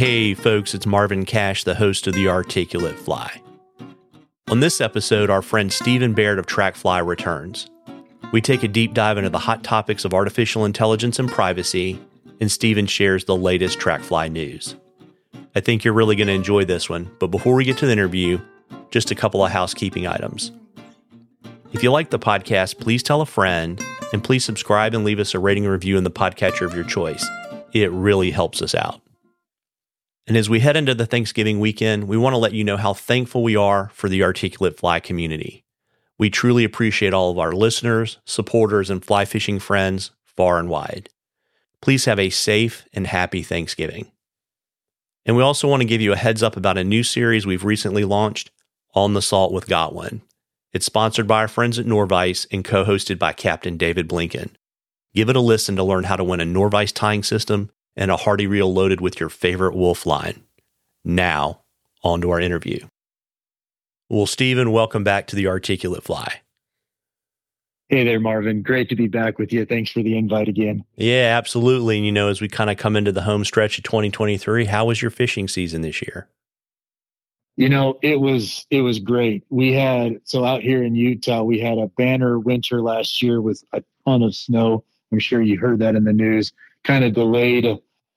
Hey, folks, it's Marvin Cash, the host of The Articulate Fly. On this episode, our friend Stephen Baird of TrackFly returns. We take a deep dive into the hot topics of artificial intelligence and privacy, and Stephen shares the latest TrackFly news. I think you're really going to enjoy this one, but before we get to the interview, just a couple of housekeeping items. If you like the podcast, please tell a friend, and please subscribe and leave us a rating review in the podcatcher of your choice. It really helps us out. And as we head into the Thanksgiving weekend, we want to let you know how thankful we are for the Articulate Fly community. We truly appreciate all of our listeners, supporters, and fly fishing friends far and wide. Please have a safe and happy Thanksgiving. And we also want to give you a heads up about a new series we've recently launched, On the Salt with Gotwin. It's sponsored by our friends at Norvise and co hosted by Captain David Blinken. Give it a listen to learn how to win a Norvise tying system and a Hardy reel loaded with your favorite Wulff line. Now, on to our interview. Well, Stephen, welcome back to the Articulate Fly. Hey there, Marvin. Great to be back with you. Thanks for the invite again. Yeah, absolutely. And, you know, as we kind of come into the home stretch of 2023, how was your fishing season this year? You know, it was it was great. We had so out here in Utah, we had a banner winter last year with a ton of snow. I'm sure you heard that in the news. Kind of delayed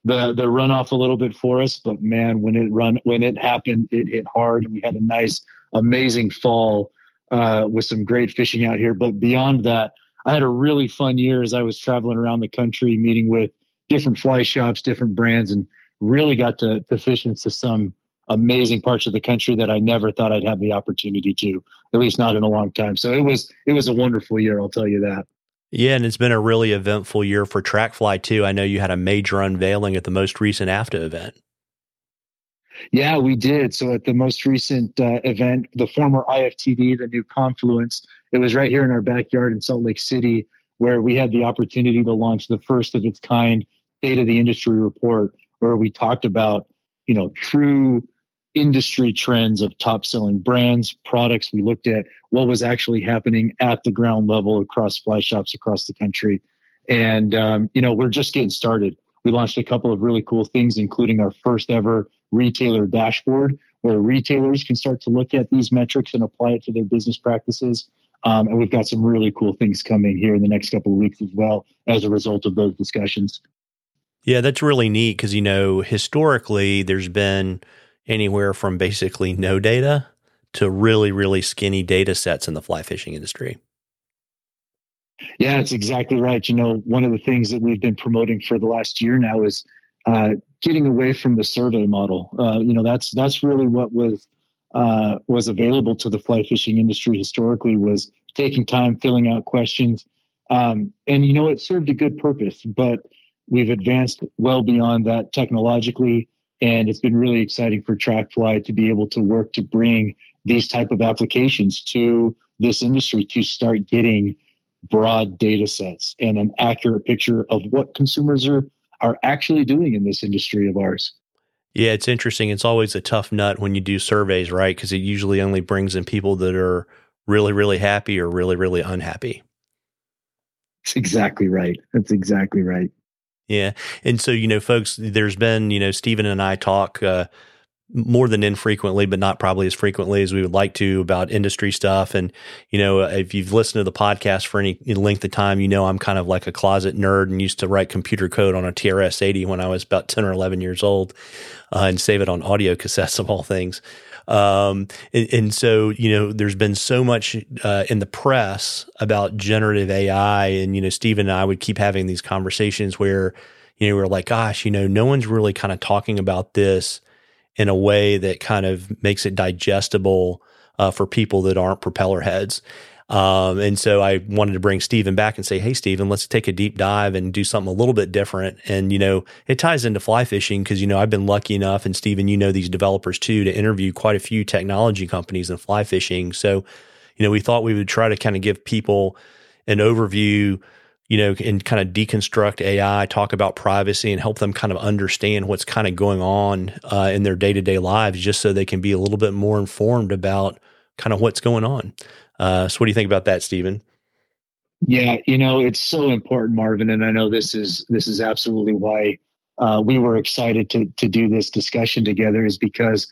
the the runoff a little bit for us, but man, when it run when it happened, it hit hard. We had a nice, amazing fall uh, with some great fishing out here. But beyond that, I had a really fun year as I was traveling around the country, meeting with different fly shops, different brands, and really got to, to fish into some amazing parts of the country that I never thought I'd have the opportunity to, at least not in a long time. So it was it was a wonderful year, I'll tell you that. Yeah, and it's been a really eventful year for TrackFly too. I know you had a major unveiling at the most recent AFFTA event. Yeah, we did. So at the most recent uh, event, the former IFTD, the new Confluence, it was right here in our backyard in Salt Lake City, where we had the opportunity to launch the first of its kind state of the industry report, where we talked about, you know, true industry trends of top selling brands, products. We looked at what was actually happening at the ground level across fly shops across the country. And, um, you know, we're just getting started. We launched a couple of really cool things, including our first ever retailer dashboard, where retailers can start to look at these metrics and apply it to their business practices. Um, and we've got some really cool things coming here in the next couple of weeks as well as a result of those discussions. Yeah, that's really neat because, you know, historically there's been anywhere from basically no data to really, really skinny data sets in the fly fishing industry. Yeah, that's exactly right. You know, one of the things that we've been promoting for the last year now is uh, getting away from the survey model. Uh, you know, that's that's really what was uh, was available to the fly fishing industry historically was taking time, filling out questions, um, and you know, it served a good purpose. But we've advanced well beyond that technologically and it's been really exciting for TrackFly to be able to work to bring these type of applications to this industry to start getting broad data sets and an accurate picture of what consumers are are actually doing in this industry of ours. Yeah, it's interesting. It's always a tough nut when you do surveys, right? Because it usually only brings in people that are really, really happy or really, really unhappy. That's exactly right. That's exactly right. Yeah. And so, you know, folks, there's been, you know, Stephen and I talk uh, more than infrequently, but not probably as frequently as we would like to about industry stuff. And, you know, if you've listened to the podcast for any length of time, you know, I'm kind of like a closet nerd and used to write computer code on a TRS 80 when I was about 10 or 11 years old uh, and save it on audio cassettes of all things. Um, and, and, so, you know, there's been so much uh, in the press about generative AI, and you know, Stephen and I would keep having these conversations where, you know, we're like, gosh, you know, no one's really kind of talking about this in a way that kind of makes it digestible uh, for people that aren't propeller heads. Um, and so I wanted to bring Stephen back and say, Hey, Stephen, let's take a deep dive and do something a little bit different. And, you know, it ties into fly fishing because, you know, I've been lucky enough, and Stephen, you know, these developers too, to interview quite a few technology companies in fly fishing. So, you know, we thought we would try to kind of give people an overview, you know, and kind of deconstruct AI, talk about privacy and help them kind of understand what's kind of going on uh, in their day to day lives just so they can be a little bit more informed about kind of what's going on. Uh, so, what do you think about that, Stephen? Yeah, you know, it's so important, Marvin, and I know this is this is absolutely why uh, we were excited to to do this discussion together is because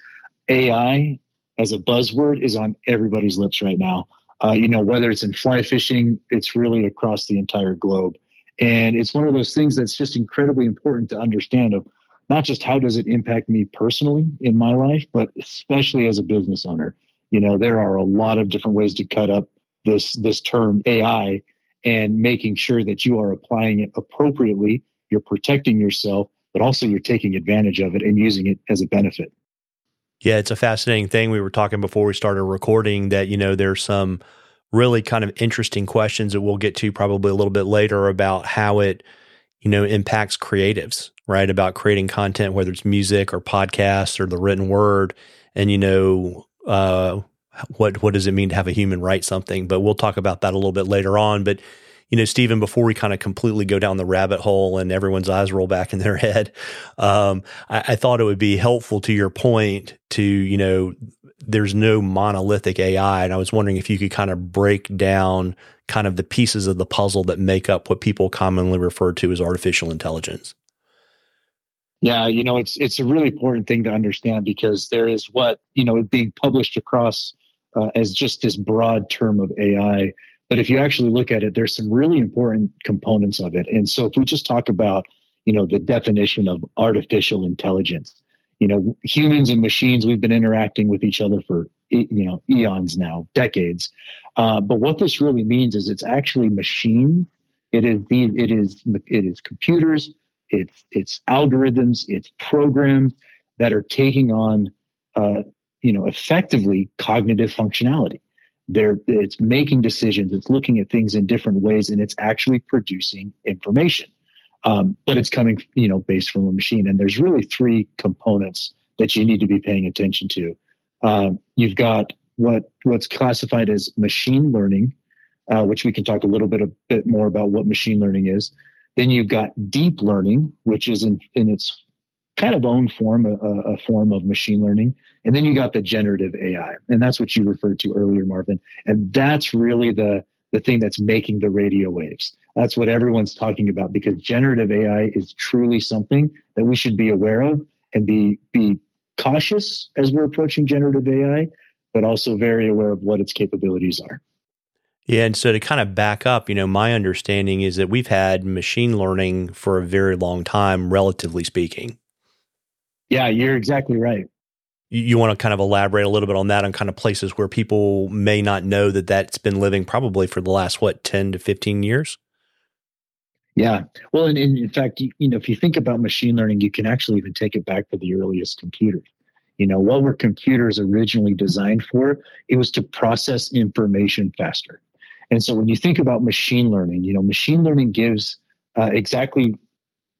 AI as a buzzword is on everybody's lips right now. Uh, you know, whether it's in fly fishing, it's really across the entire globe. And it's one of those things that's just incredibly important to understand of not just how does it impact me personally in my life, but especially as a business owner. You know, there are a lot of different ways to cut up this this term AI and making sure that you are applying it appropriately, you're protecting yourself, but also you're taking advantage of it and using it as a benefit. Yeah, it's a fascinating thing. We were talking before we started recording that, you know, there's some really kind of interesting questions that we'll get to probably a little bit later about how it, you know, impacts creatives, right? About creating content, whether it's music or podcasts or the written word. And, you know, uh, what what does it mean to have a human write something? But we'll talk about that a little bit later on. But you know, Stephen, before we kind of completely go down the rabbit hole and everyone's eyes roll back in their head, um, I, I, thought it would be helpful to your point to, you know, there's no monolithic AI. And I was wondering if you could kind of break down kind of the pieces of the puzzle that make up what people commonly refer to as artificial intelligence. Yeah, you know, it's it's a really important thing to understand because there is what, you know, being published across uh, as just this broad term of AI but if you actually look at it, there's some really important components of it. And so if we just talk about, you know, the definition of artificial intelligence, you know, humans and machines, we've been interacting with each other for, you know, eons now, decades. Uh, but what this really means is it's actually machine. It is the, it is, it is computers. It's, it's algorithms. It's programs that are taking on, uh, you know, effectively cognitive functionality. They're it's making decisions it's looking at things in different ways and it's actually producing information. Um, but it's coming you know based from a machine and there's really three components that you need to be paying attention to. Um, you've got what what's classified as machine learning uh, which we can talk a little bit a bit more about what machine learning is then you've got deep learning which is in, in its kind of own form, a, a, form of machine learning. And then you got the generative AI. And that's what you referred to earlier, Marvin. And that's really the, the thing that's making the radio waves. That's what everyone's talking about because generative AI is truly something that we should be aware of and be, be cautious as we're approaching generative AI, but also very aware of what its capabilities are. Yeah, and so to kind of back up, you know, my understanding is that we've had machine learning for a very long time, relatively speaking. Yeah, you're exactly right. You, you want to kind of elaborate a little bit on that on kind of places where people may not know that that's been living probably for the last, what, 10 to 15 years? Yeah. Well, and, and in fact, you, you know, if you think about machine learning, you can actually even take it back to the earliest computers. You know, what were computers originally designed for? It was to process information faster. And so when you think about machine learning, you know, machine learning gives uh, exactly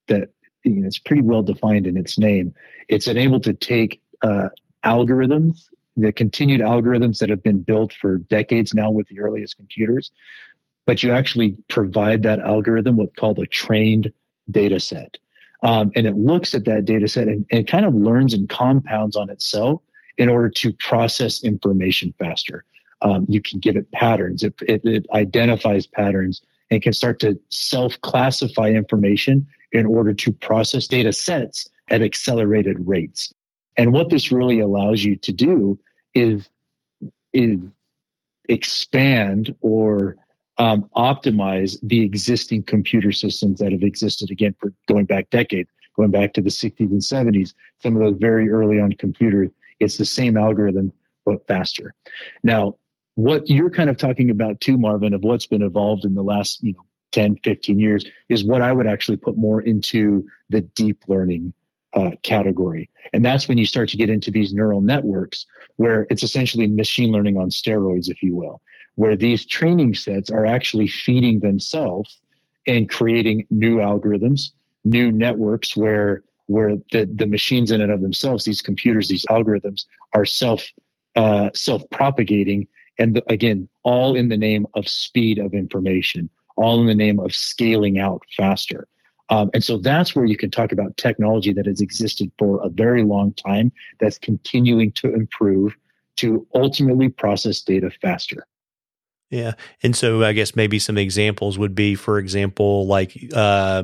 that you know, it's pretty well defined in its name. It's able to take uh, algorithms, the continued algorithms that have been built for decades now with the earliest computers, but you actually provide that algorithm what's called a trained data set. Um, and it looks at that data set and, and kind of learns and compounds on itself in order to process information faster. Um, you can give it patterns, it, it, it identifies patterns and can start to self classify information in order to process data sets at accelerated rates. And what this really allows you to do is, is expand or um, optimize the existing computer systems that have existed again for going back decades, going back to the 60s and 70s, some of those very early on computers. It's the same algorithm, but faster. Now, what you're kind of talking about too, Marvin, of what's been evolved in the last, you know, 10, 15 years is what I would actually put more into the deep learning uh, category. And that's when you start to get into these neural networks where it's essentially machine learning on steroids, if you will, where these training sets are actually feeding themselves and creating new algorithms, new networks where where the, the machines in and of themselves, these computers, these algorithms are self uh, self propagating, and again, all in the name of speed of information, all in the name of scaling out faster. Um, and so that's where you can talk about technology that has existed for a very long time that's continuing to improve to ultimately process data faster. Yeah. And so I guess maybe some examples would be, for example, like uh,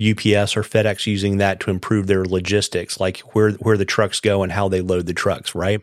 UPS or FedEx using that to improve their logistics, like where where the trucks go and how they load the trucks, right?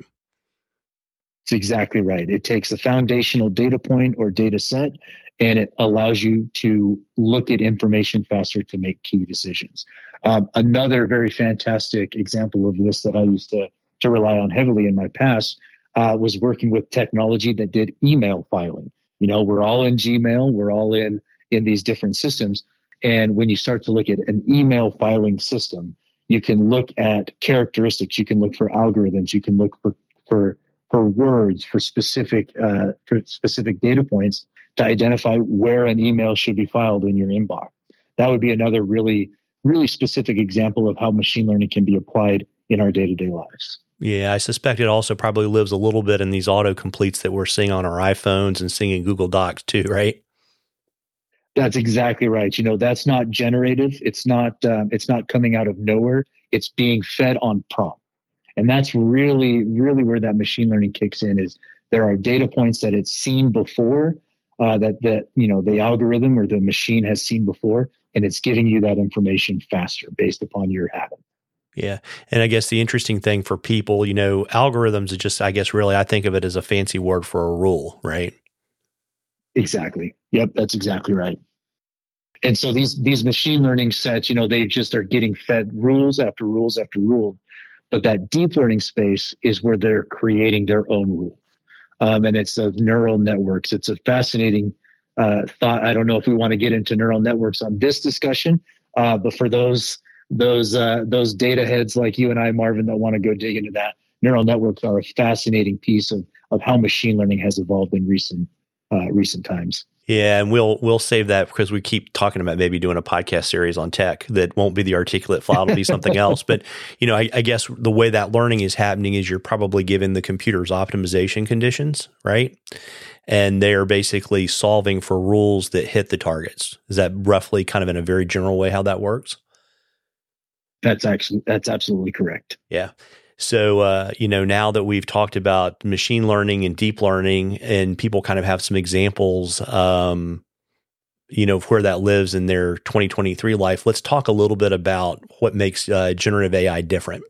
It's exactly right. It takes a foundational data point or data set and it allows you to look at information faster to make key decisions. Um, another very fantastic example of this that I used to, to rely on heavily in my past uh, was working with technology that did email filing. You know, we're all in Gmail, we're all in in these different systems, and when you start to look at an email filing system, you can look at characteristics, you can look for algorithms, you can look for for for words, for specific uh, for specific data points to identify where an email should be filed in your inbox. That would be another really really specific example of how machine learning can be applied in our day to day lives. Yeah, I suspect it also probably lives a little bit in these auto completes that we're seeing on our iPhones and seeing in Google Docs too, right? That's exactly right. You know, that's not generative. It's not. Um, it's not coming out of nowhere. It's being fed on prompt, and that's really, really where that machine learning kicks in. Is there are data points that it's seen before, uh, that that you know the algorithm or the machine has seen before, and it's giving you that information faster based upon your habit. Yeah. And I guess the interesting thing for people, you know, algorithms is just, I guess, really, I think of it as a fancy word for a rule, right? Exactly. Yep. That's exactly right. And so these these machine learning sets, you know, they just are getting fed rules after rules after rule. But that deep learning space is where they're creating their own rule. Um, and it's of neural networks. It's a fascinating uh, thought. I don't know if we want to get into neural networks on this discussion, uh, but for those those uh, those data heads like you and I, Marvin, that want to go dig into that, neural networks are a fascinating piece of of how machine learning has evolved in recent uh, recent times. Yeah, and we'll we'll save that because we keep talking about maybe doing a podcast series on tech that won't be the articulate fly; it'll be something else. But you know, I, I, guess the way that learning is happening is you're probably given the computer's optimization conditions, right? And they are basically solving for rules that hit the targets. Is that roughly kind of in a very general way how that works? That's actually that's absolutely correct. Yeah. So, uh, you know, now that we've talked about machine learning and deep learning, and people kind of have some examples, um, you know, of where that lives in their 2023 life, let's talk a little bit about what makes uh, generative AI different.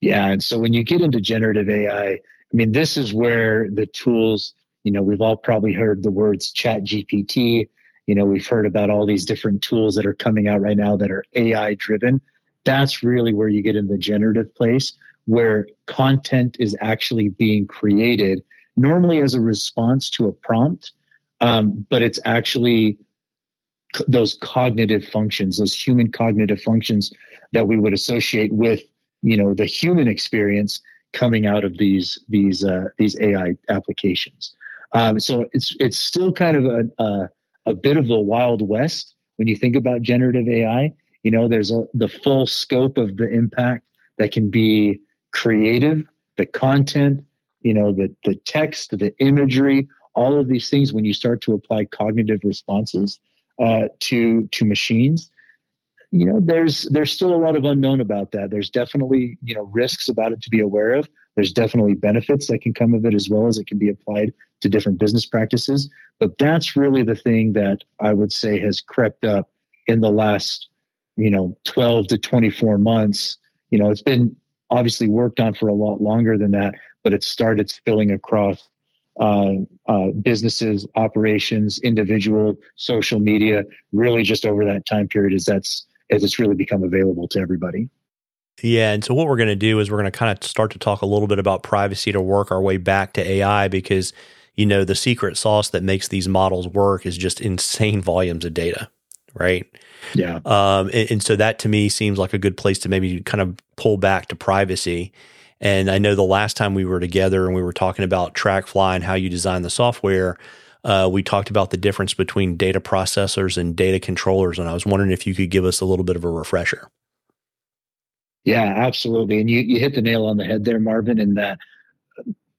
Yeah. And so when you get into generative AI, I mean, this is where the tools, you know, we've all probably heard the words chat GPT. You know, we've heard about all these different tools that are coming out right now that are AI driven that's really where you get in the generative place where content is actually being created normally as a response to a prompt um, but it's actually c- those cognitive functions those human cognitive functions that we would associate with you know the human experience coming out of these these uh, these ai applications. Um, so it's it's still kind of a, a a bit of the wild west when you think about generative ai you know there's a, the full scope of the impact that can be creative the content you know the the text the imagery all of these things when you start to apply cognitive responses uh, to to machines you know there's there's still a lot of unknown about that. There's definitely you know risks about it to be aware of. There's definitely benefits that can come of it as well as it can be applied to different business practices. But that's really the thing that i would say has crept up in the last you know 12 to 24 months you know it's been obviously worked on for a lot longer than that but it started spilling across uh, uh, businesses operations individual social media really just over that time period as that's as it's really become available to everybody yeah. And so what we're going to do is we're going to kind of start to talk a little bit about privacy to work our way back to AI because, you know, the secret sauce that makes these models work is just insane volumes of data, right? Yeah. Um, and, and, so that to me seems like a good place to maybe kind of pull back to privacy. And I know the last time we were together and we were talking about TrackFly and how you design the software, uh, we talked about the difference between data processors and data controllers. And I was wondering if you could give us a little bit of a refresher. Yeah, absolutely. And you, you hit the nail on the head there, Marvin, in that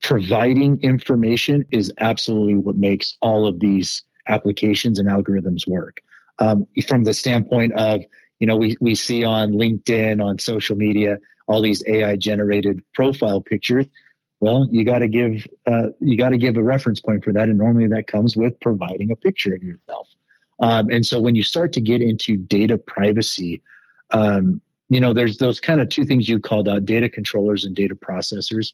providing information is absolutely what makes all of these applications and algorithms work um, from the standpoint of you know we, we see on linkedin on social media all these ai generated profile pictures well you got to give uh, you got to give a reference point for that and normally that comes with providing a picture of yourself Um, and so when you start to get into data privacy, um, you know, there's those kind of two things you called out data controllers and data processors.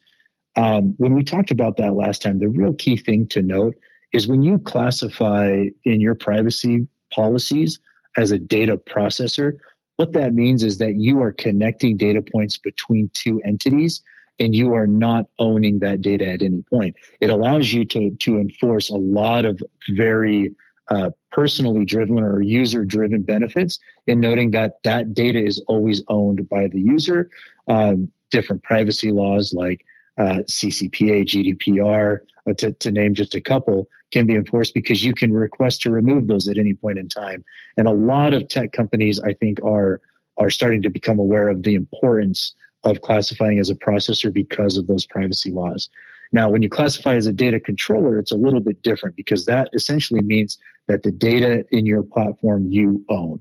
Um, when we talked about that last time, the real key thing to note is when you classify in your privacy policies as a data processor, what that means is that you are connecting data points between two entities and you are not owning that data at any point. It allows you to, to enforce a lot of very uh, personally driven or user driven benefits in noting that that data is always owned by the user. Um, different privacy laws like uh, CCPA, GDPR, to, to name just a couple, can be enforced because you can request to remove those at any point in time. And a lot of tech companies, I think, are are starting to become aware of the importance of classifying as a processor because of those privacy laws. Now, when you classify as a data controller, it's a little bit different because that essentially means that the data in your platform you own.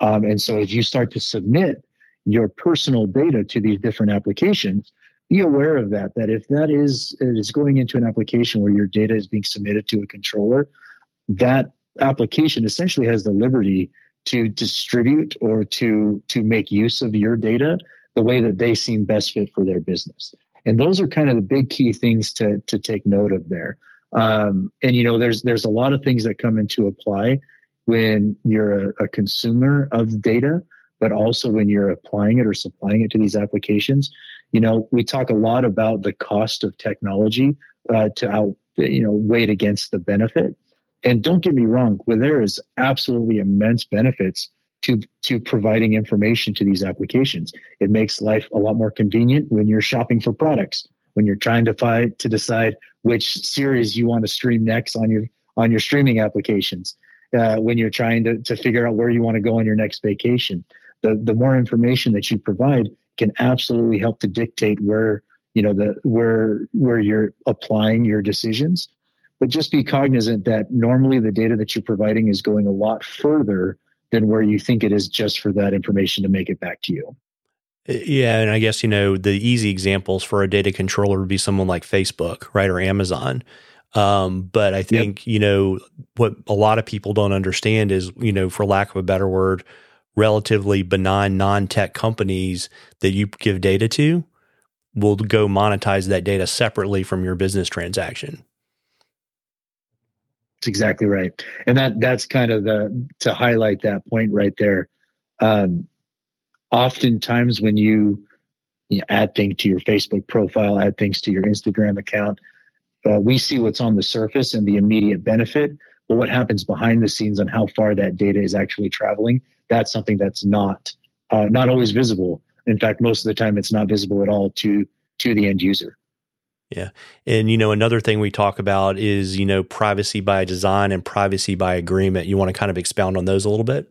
Um, and so as you start to submit your personal data to these different applications, be aware of that, that if that is, is going into an application where your data is being submitted to a controller, that application essentially has the liberty to distribute or to, to make use of your data the way that they seem best fit for their business. And those are kind of the big key things to, to take note of there. Um, and you know, there's there's a lot of things that come into apply when you're a, a consumer of data, but also when you're applying it or supplying it to these applications. You know, we talk a lot about the cost of technology uh, to out you know weigh it against the benefit. And don't get me wrong, where there is absolutely immense benefits to to providing information to these applications. It makes life a lot more convenient when you're shopping for products, when you're trying to find to decide which series you want to stream next on your on your streaming applications, uh, when you're trying to to figure out where you want to go on your next vacation. The the more information that you provide can absolutely help to dictate where you know the where where you're applying your decisions. But just be cognizant that normally the data that you're providing is going a lot further than where you think it is just for that information to make it back to you. Uh, yeah, and I guess you know the easy examples for a data controller would be someone like Facebook, right, or Amazon. Um, but I think yep. you know what a lot of people don't understand is you know, for lack of a better word, relatively benign non-tech companies that you give data to will go monetize that data separately from your business transaction. That's exactly right, and that that's kind of the to highlight that point right there. Um, oftentimes, when you, you know, add things to your Facebook profile, add things to your Instagram account, uh, we see what's on the surface and the immediate benefit. But what happens behind the scenes on how far that data is actually traveling, that's something that's not uh, not always visible. In fact, most of the time, it's not visible at all to to the end user. Yeah. And, you know, another thing we talk about is, you know, privacy by design and privacy by agreement. You want to kind of expound on those a little bit?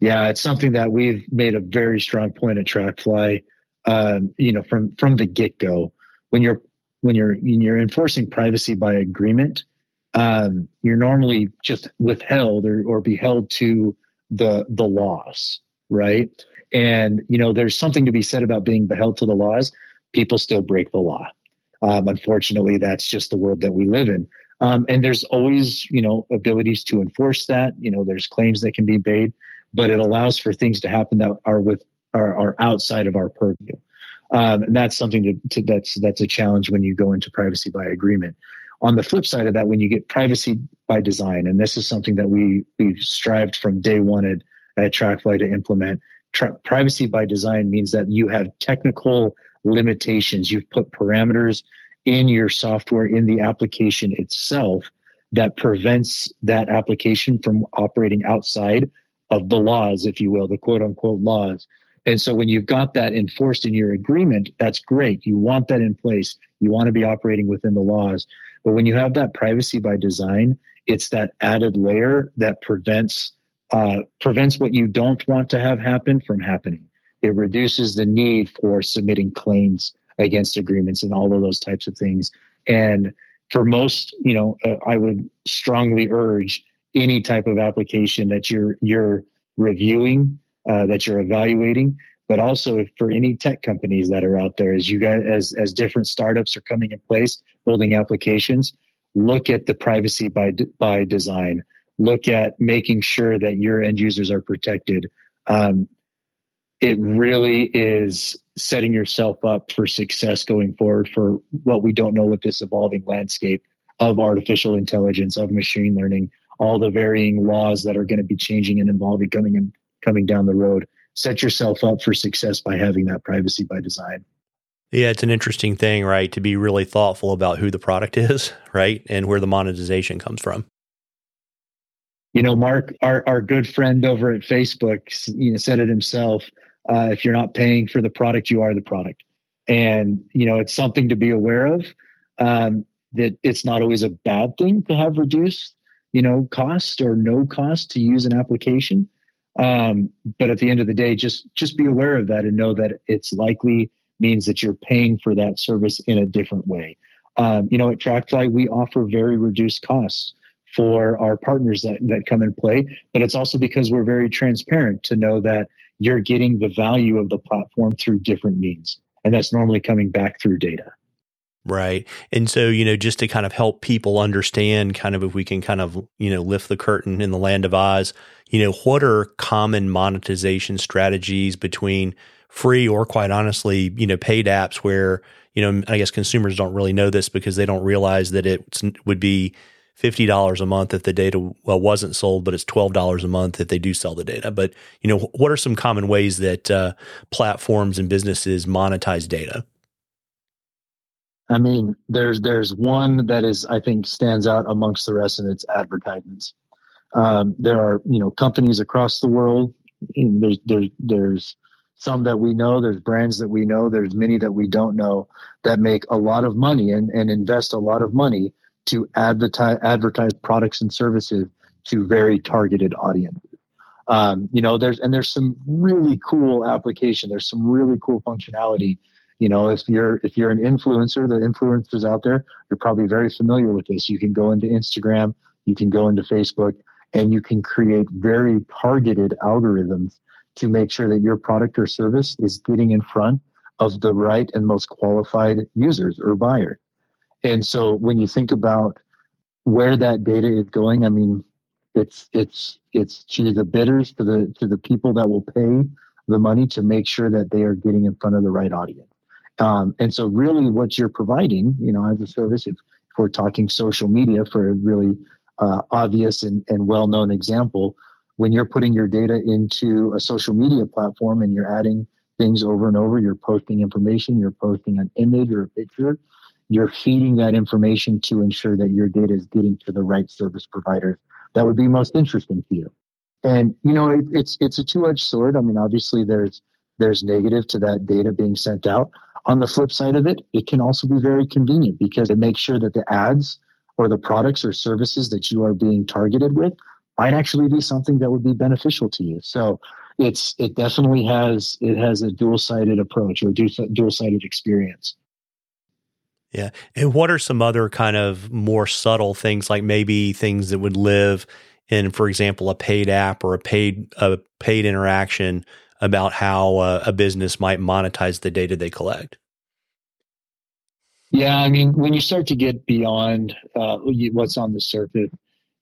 Yeah, it's something that we've made a very strong point at TrackFly. Um, you know, from from the get go, when you're when you're when you're enforcing privacy by agreement, um, you're normally just withheld or, or be held to the the laws, right? And you know, there's something to be said about being beheld to the laws people still break the law. Um, unfortunately, that's just the world that we live in. Um, and there's always, you know, abilities to enforce that. You know, there's claims that can be made, but it allows for things to happen that are with are, are outside of our purview. Um, and that's something to, to, that's that's a challenge when you go into privacy by agreement. On the flip side of that, when you get privacy by design, and this is something that we we've strived from day one at, at TrackFly to implement. Tra- privacy by design means that you have technical limitations. You've put parameters in your software, in the application itself, that prevents that application from operating outside of the laws, if you will, the quote unquote laws. And so when you've got that enforced in your agreement, that's great. You want that in place. You want to be operating within the laws. But when you have that privacy by design, it's that added layer that prevents uh, prevents what you don't want to have happen from happening. It reduces the need for submitting claims against agreements and all of those types of things. And for most, you know, uh, I would strongly urge any type of application that you're you're reviewing, uh, that you're evaluating, but also for any tech companies that are out there, as you guys, as as different startups are coming in place, building applications, look at the privacy by by design look at making sure that your end users are protected, um, it really is setting yourself up for success going forward for what we don't know with this evolving landscape of artificial intelligence, of machine learning, all the varying laws that are going to be changing and evolving coming and coming down the road. Set yourself up for success by having that privacy by design. Yeah, it's an interesting thing, right? To be really thoughtful about who the product is, right? And where the monetization comes from. You know, Mark, our, our good friend over at Facebook, you know, said it himself. Uh, if you're not paying for the product, you are the product. And, you know, it's something to be aware of. Um, that it's not always a bad thing to have reduced, you know, cost or no cost to use an application. Um, but at the end of the day, just just be aware of that and know that it's likely means that you're paying for that service in a different way. Um, you know, at TrackFly, we offer very reduced costs for our partners that, that come and play, but it's also because we're very transparent to know that you're getting the value of the platform through different means. And that's normally coming back through data. Right. And so, you know, just to kind of help people understand kind of if we can kind of, you know, lift the curtain in the land of Oz, you know, what are common monetization strategies between free or quite honestly, you know, paid apps where, you know, I guess consumers don't really know this because they don't realize that it would be $50 a month if the data well, wasn't sold, but it's $12 a month if they do sell the data. But, you know, what are some common ways that uh, platforms and businesses monetize data? I mean, there's there's one that is I think stands out amongst the rest, and it's advertisements. Um, there are you know companies across the world. There's there's there's some that we know. There's brands that we know. There's many that we don't know that make a lot of money and, and invest a lot of money to advertise advertise products and services to very targeted audiences. Um, you know, there's and there's some really cool application. There's some really cool functionality. You know, if you're if you're an influencer, the influencers out there, you're probably very familiar with this. You can go into Instagram, you can go into Facebook, and you can create very targeted algorithms to make sure that your product or service is getting in front of the right and most qualified users or buyer. And so when you think about where that data is going, I mean, it's it's it's to the bidders, to the to the people that will pay the money to make sure that they are getting in front of the right audience. Um, and so, really, what you're providing, you know, as a service, if, if we're talking social media for a really uh, obvious and, and well-known example, when you're putting your data into a social media platform and you're adding things over and over, you're posting information, you're posting an image or a picture, you're feeding that information to ensure that your data is getting to the right service providers that would be most interesting to you. And you know, it, it's it's a two-edged sword. I mean, obviously there's there's negative to that data being sent out. On the flip side of it, it can also be very convenient because it makes sure that the ads or the products or services that you are being targeted with might actually be something that would be beneficial to you. So it's it definitely has it has a dual-sided approach or dual-sided experience. Yeah. And what are some other kind of more subtle things like maybe things that would live in, for example, a paid app or a paid a paid interaction about how uh, a business might monetize the data they collect? Yeah, I mean, when you start to get beyond uh, what's on the surface,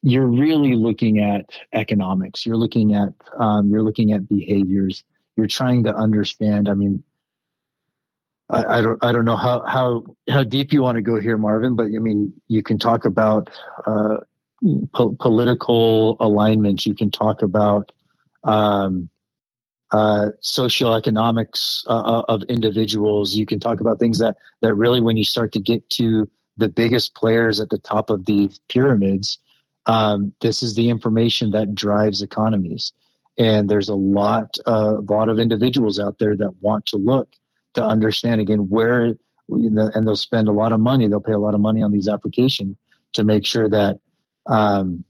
you're really looking at economics. You're looking at um, you're looking at behaviors. You're trying to understand. I mean, I, I, don't I don't know how how how deep you want to go here, Marvin, but I mean you can talk about uh, po- political alignments. You can talk about um, uh, socioeconomics uh, uh, of individuals. You can talk about things that that really, when you start to get to the biggest players at the top of these pyramids, um, this is the information that drives economies. And there's a lot, a uh, lot of individuals out there that want to look to understand again where and they'll spend a lot of money they'll pay a lot of money on these applications to make sure that um,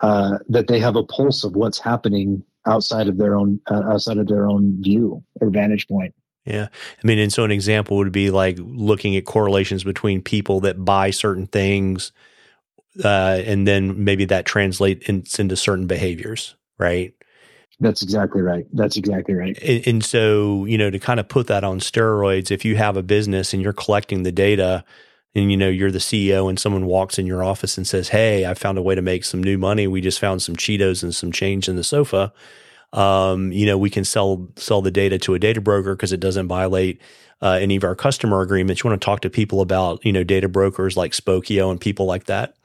uh, that they have a pulse of what's happening outside of their own uh, outside of their own view or vantage point yeah i mean and so an example would be like looking at correlations between people that buy certain things uh, and then maybe that translates into certain behaviors right that's exactly right. That's exactly right. And, and, so, you know, to kind of put that on steroids, if you have a business and you're collecting the data, and you know you're the CEO and someone walks in your office and says, "Hey, I found a way to make some new money. We just found some Cheetos and some change in the sofa." Um, you know, we can sell sell the data to a data broker because it doesn't violate uh, any of our customer agreements. You want to talk to people about you know data brokers like Spokeo and people like that.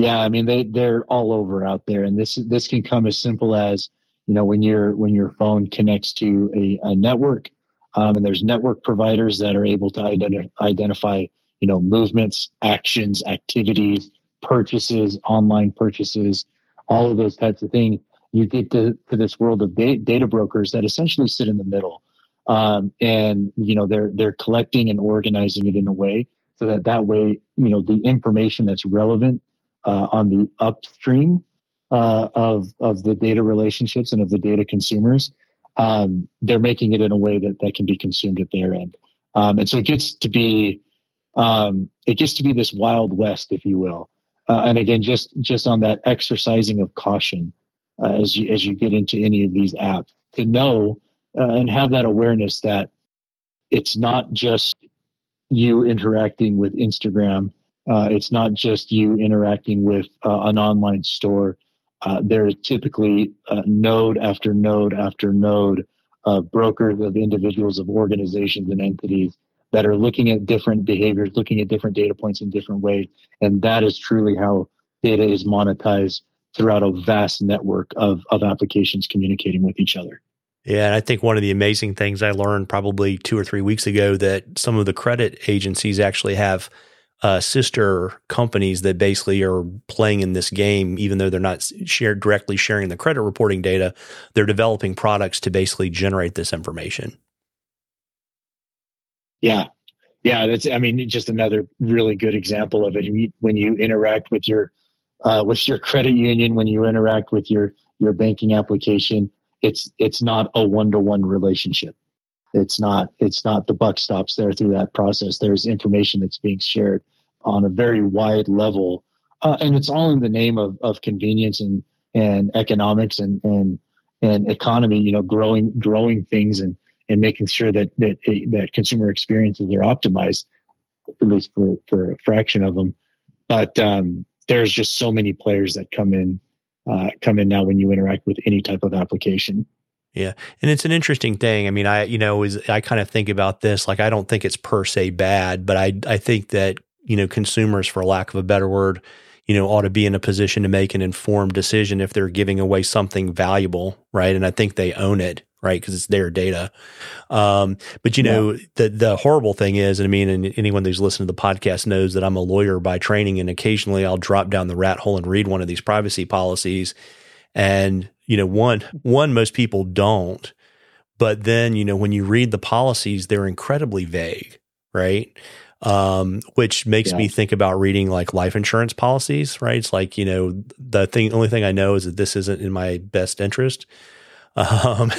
Yeah, I mean they they're all over out there, and this this can come as simple as you know when your when your phone connects to a, a network, um, and there's network providers that are able to identi- identify you know movements, actions, activities, purchases, online purchases, all of those types of things. You get to, to this world of da- data brokers that essentially sit in the middle, um, and you know they're they're collecting and organizing it in a way so that that way you know the information that's relevant uh, on the upstream uh, of of the data relationships and of the data consumers, um, they're making it in a way that that can be consumed at their end, um, and so it gets to be um, it gets to be this wild west, if you will. Uh, and again, just just on that exercising of caution uh, as you as you get into any of these apps, to know uh, and have that awareness that it's not just you interacting with Instagram uh, it's not just you interacting with uh, an online store. Uh, there is typically uh, node after node after node of brokers, of individuals, of organizations and entities that are looking at different behaviors, looking at different data points in different ways. And that is truly how data is monetized throughout a vast network of, of applications communicating with each other. Yeah, and I think one of the amazing things I learned probably two or three weeks ago that some of the credit agencies actually have – uh, sister companies that basically are playing in this game, even though they're not shared directly sharing the credit reporting data, they're developing products to basically generate this information. Yeah, yeah, that's. I mean, just another really good example of it. When you interact with your uh, with your credit union, when you interact with your your banking application, it's it's not a one to one relationship. It's not it's not the buck stops there through that process. There's information that's being shared on a very wide level, uh, and it's all in the name of of convenience and and economics and and and economy. You know, growing growing things and and making sure that that that consumer experiences are optimized, at least for for a fraction of them. But um, there's just so many players that come in uh, come in now when you interact with any type of application. Yeah. And it's an interesting thing. I mean, I, you know, is I kind of think about this like I don't think it's per se bad, but I I think that, you know, consumers for lack of a better word, you know, ought to be in a position to make an informed decision if they're giving away something valuable, right? And I think they own it, right? Because it's their data. Um, but you know, the the horrible thing is, and I mean, and anyone who's listened to the podcast knows that I'm a lawyer by training, and occasionally I'll drop down the rat hole and read one of these privacy policies, and you know, one one most people don't. But then, you know, when you read the policies, they're incredibly vague, right? Um, which makes yeah. me think about reading like life insurance policies, right? It's like, you know, the thing, only thing I know is that this isn't in my best interest um,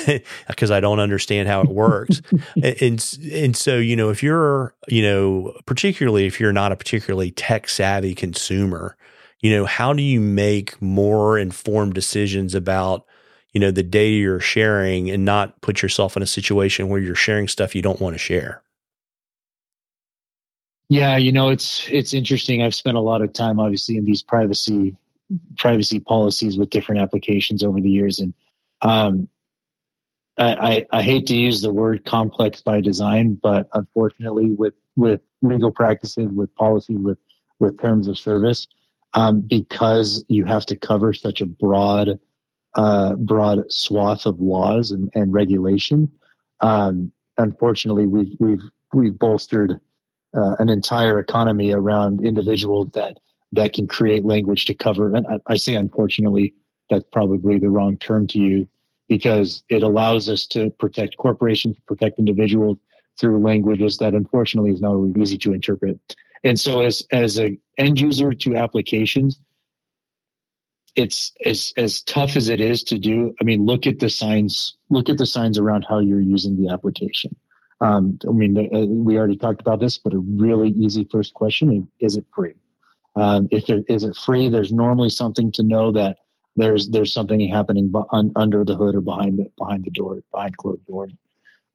because I don't understand how it works. and, and, and so, you know, if you're, you know, particularly if you're not a particularly tech savvy consumer, you know, how do you make more informed decisions about, you know, the data you're sharing and not put yourself in a situation where you're sharing stuff you don't want to share? Yeah, you know, it's it's interesting. I've spent a lot of time obviously in these privacy privacy policies with different applications over the years and um, I, I, I, hate to use the word complex by design, but unfortunately, with with legal practices, with policy, with with terms of service, um, because you have to cover such a broad, uh, broad swath of laws and, and regulation. Um, unfortunately, we've we've we've bolstered uh, an entire economy around individuals that that can create language to cover. And I, I say unfortunately, that's probably the wrong term to use because it allows us to protect corporations, protect individuals through languages that unfortunately is not easy to interpret. And so as as an end user to applications, it's as as tough as it is to do. I mean, look at the signs. Look at the signs around how you're using the application. Um, I mean, uh, we already talked about this, but a really easy first question is: it free? Um, if it is it free, there's normally something to know that there's there's something happening under the hood or behind the behind the door, behind closed doors.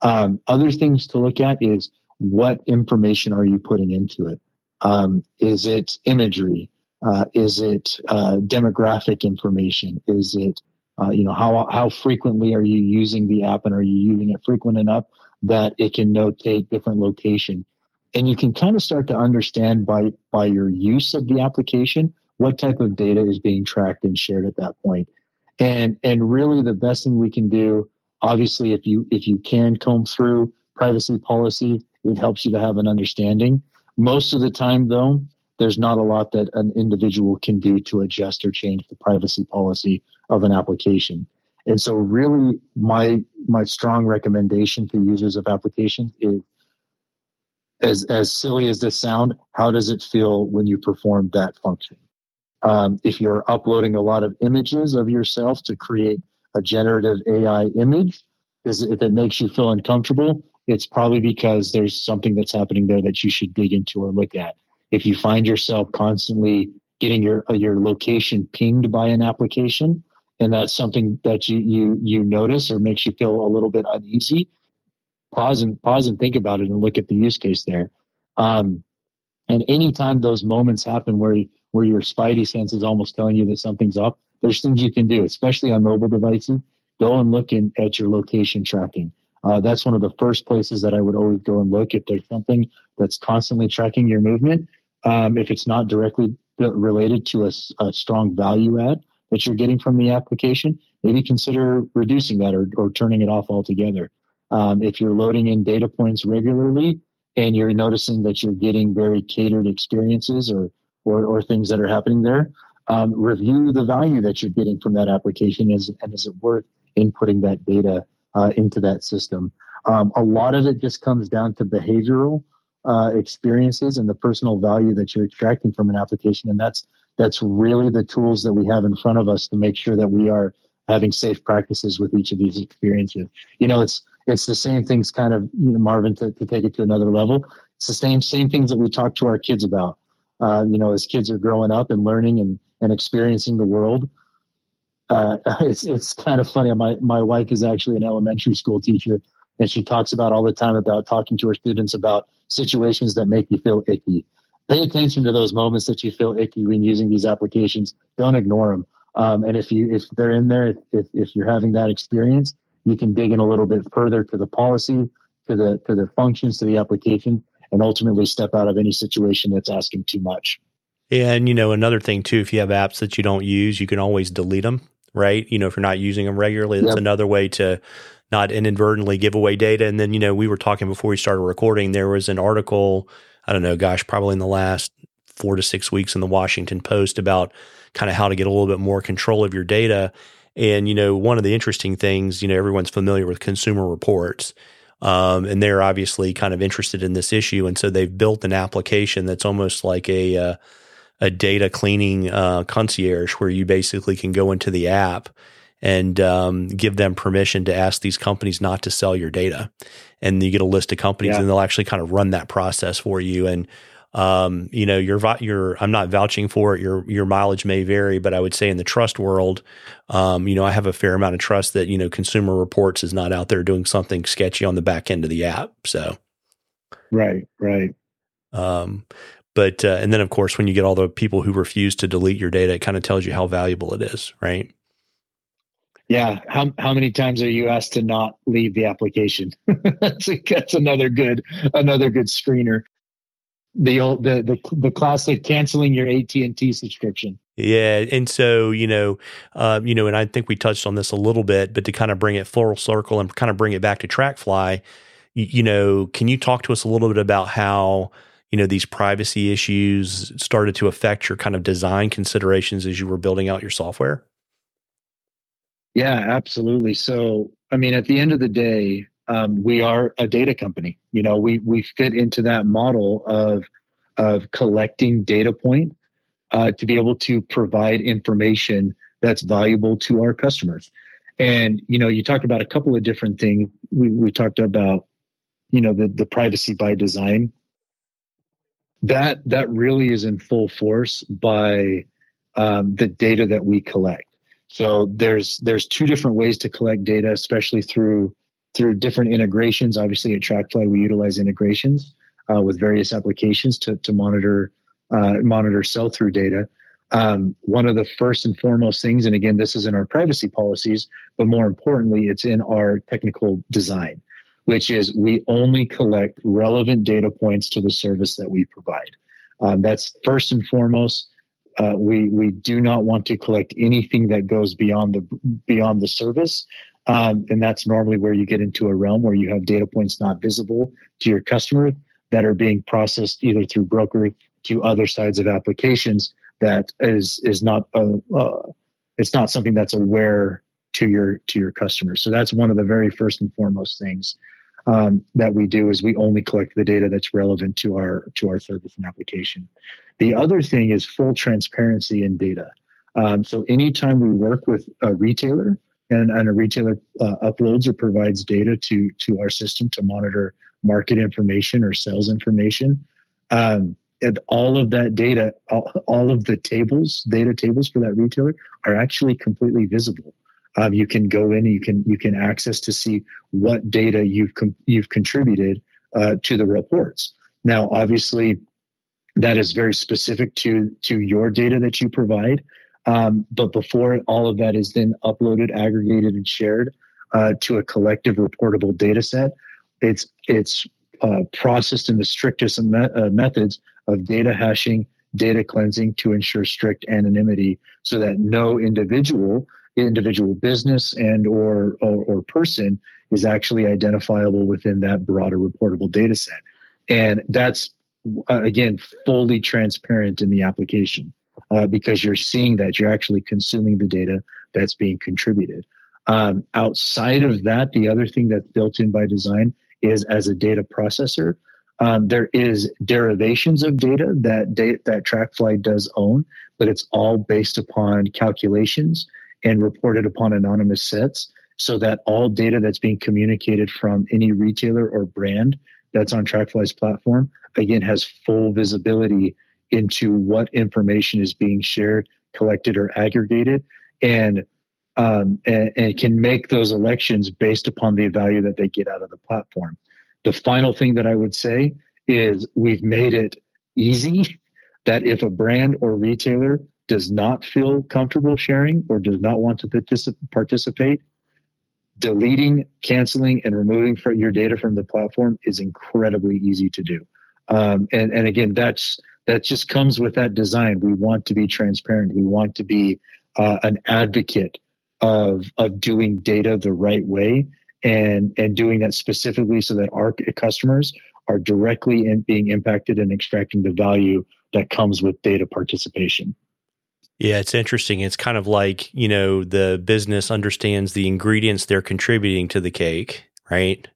Um, other things to look at is what information are you putting into it? Um, is it imagery? Uh, is it uh, demographic information? Is it uh, you know how how frequently are you using the app and are you using it frequent enough that it can notate different location. And you can kind of start to understand by by your use of the application what type of data is being tracked and shared at that point. and and really the best thing we can do obviously if you if you can comb through privacy policy it helps you to have an understanding. Most of the time though there's not a lot that an individual can do to adjust or change the privacy policy of an application and so really my my strong recommendation to users of applications is as as silly as this sound how does it feel when you perform that function? Um, if you're uploading a lot of images of yourself to create a generative ai image is if it makes you feel uncomfortable it's probably because there's something that's happening there that you should dig into or look at. If you find yourself constantly getting your your location pinged by an application and that's something that you you you notice or makes you feel a little bit uneasy pause and pause and think about it and look at the use case there. Um, and anytime those moments happen where where your spidey sense is almost telling you that something's up there's things you can do especially on mobile devices. Go and look in, at your location tracking. Uh, that's one of the first places that i would always go and look if there's something that's constantly tracking your movement. Um, if it's not directly related to a, a strong value add that you're getting from the application, maybe consider reducing that or, or turning it off altogether. Um, if you're loading in data points regularly and you're noticing that you're getting very catered experiences or, or, or things that are happening there, um, review the value that you're getting from that application is, and is it worth inputting that data uh, into that system? Um, a lot of it just comes down to behavioral uh, experiences and the personal value that you're extracting from an application. And that's that's really the tools that we have in front of us to make sure that we are having safe practices with each of these experiences. You know, it's it's the same things kind of, you know, Marvin, to, to take it to another level. It's the same same things that we talk to our kids about. Uh, you know, as kids are growing up and learning and, and experiencing the world. Uh, it's it's kind of funny. My my wife is actually an elementary school teacher, and she talks about all the time about talking to her students about situations that make you feel icky pay attention to those moments that you feel icky when using these applications. Don't ignore them. Um, and if you if they're in there, if if you're having that experience, you can dig in a little bit further to the policy, to the to the functions, to the application, and ultimately step out of any situation that's asking too much. And you know, another thing too, if you have apps that you don't use, you can always delete them, right? You know, if you're not using them regularly, that's yep. another way to not inadvertently give away data. And then, you know, we were talking before we started recording, there was an article I don't know, gosh, probably in the last four to six weeks in the Washington Post about kind of how to get a little bit more control of your data. And, you know, one of the interesting things, you know, everyone's familiar with consumer reports. Um, and they're obviously kind of interested in this issue. And so they've built an application that's almost like a, uh, a data cleaning uh, concierge where you basically can go into the app and um, give them permission to ask these companies not to sell your data. And you get a list of companies, yeah. and they'll actually kind of run that process for you. And um, you know, your your I'm not vouching for it. Your your mileage may vary, but I would say in the trust world, um, you know, I have a fair amount of trust that you know Consumer Reports is not out there doing something sketchy on the back end of the app. So, right, right. Um, but uh, and then of course, when you get all the people who refuse to delete your data, it kind of tells you how valuable it is, right? Yeah. How how many times are you asked to not leave the application? that's, that's another good another good screener. The old the the the classic canceling your AT and T subscription. Yeah, and so you know, uh, you know, and I think we touched on this a little bit, but to kind of bring it full circle and kind of bring it back to TrackFly, you, you know, can you talk to us a little bit about how you know these privacy issues started to affect your kind of design considerations as you were building out your software? Yeah, absolutely. So, I mean, at the end of the day, um, we are a data company. You know, we we fit into that model of of collecting data point uh, to be able to provide information that's valuable to our customers. And you know, you talked about a couple of different things. We we talked about, you know, the the privacy by design. That that really is in full force by um, the data that we collect. So there's there's two different ways to collect data, especially through through different integrations. Obviously, at TrackFly, we utilize integrations uh, with various applications to to monitor uh, monitor sell through data. Um, one of the first and foremost things, and again, this is in our privacy policies, but more importantly, it's in our technical design, which is we only collect relevant data points to the service that we provide. Um, that's first and foremost. Uh, we we do not want to collect anything that goes beyond the beyond the service, um, and that's normally where you get into a realm where you have data points not visible to your customer that are being processed either through broker to other sides of applications that is is not a uh, it's not something that's aware to your to your customers. So that's one of the very first and foremost things um, that we do is we only collect the data that's relevant to our to our service and application. The other thing is full transparency in data. Um, so anytime we work with a retailer and, and a retailer uh, uploads or provides data to to our system to monitor market information or sales information, um, and all of that data, all, all, of the tables, data tables for that retailer are actually completely visible. Um, you can go in, you can you can access to see what data you've com- you've contributed uh, to the reports. Now, obviously, that is very specific to to your data that you provide. Um, but before all of that is then uploaded, aggregated, and shared uh, to a collective reportable data set, it's it's uh, processed in the strictest me- uh, methods of data hashing, data cleansing to ensure strict anonymity, so that no individual individual business and or, or, or person is actually identifiable within that broader reportable data set and that's uh, again fully transparent in the application uh, because you're seeing that you're actually consuming the data that's being contributed um, outside of that the other thing that's built in by design is as a data processor. Um, there is derivations of data that data, that TrackFly does own, but it's all based upon calculations and reported upon anonymous sets, so that all data that's being communicated from any retailer or brand that's on TrackFly's platform again has full visibility into what information is being shared, collected, or aggregated, and um, and, and can make those elections based upon the value that they get out of the platform. The final thing that I would say is we've made it easy that if a brand or retailer does not feel comfortable sharing or does not want to particip- participate, deleting, canceling, and removing your data from the platform is incredibly easy to do. Um, and, and again, that's that just comes with that design. We want to be transparent. We want to be uh, an advocate of of doing data the right way and and doing that specifically so that our customers are directly in being impacted and extracting the value that comes with data participation. Yeah, it's interesting. It's kind of like, you know, the business understands the ingredients they're contributing to the cake, right?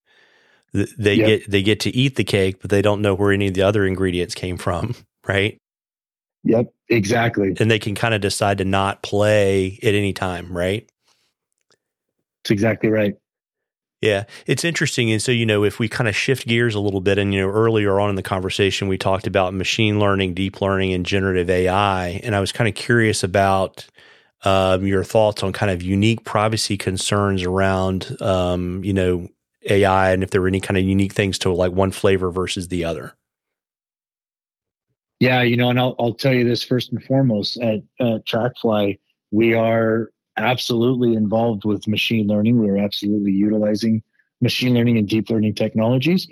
They yep. get they get to eat the cake, but they don't know where any of the other ingredients came from, right? Yep, exactly. And they can kind of decide to not play at any time, right? That's exactly right. Yeah, it's interesting. And so, you know, if we kind of shift gears a little bit, and, you know, earlier on in the conversation, we talked about machine learning, deep learning, and generative AI. And I was kind of curious about um, your thoughts on kind of unique privacy concerns around, um, you know, AI and if there were any kind of unique things to like one flavor versus the other. Yeah, you know, and I'll, I'll tell you this first and foremost at, at TrackFly, we are absolutely involved with machine learning. We are absolutely utilizing machine learning and deep learning technologies.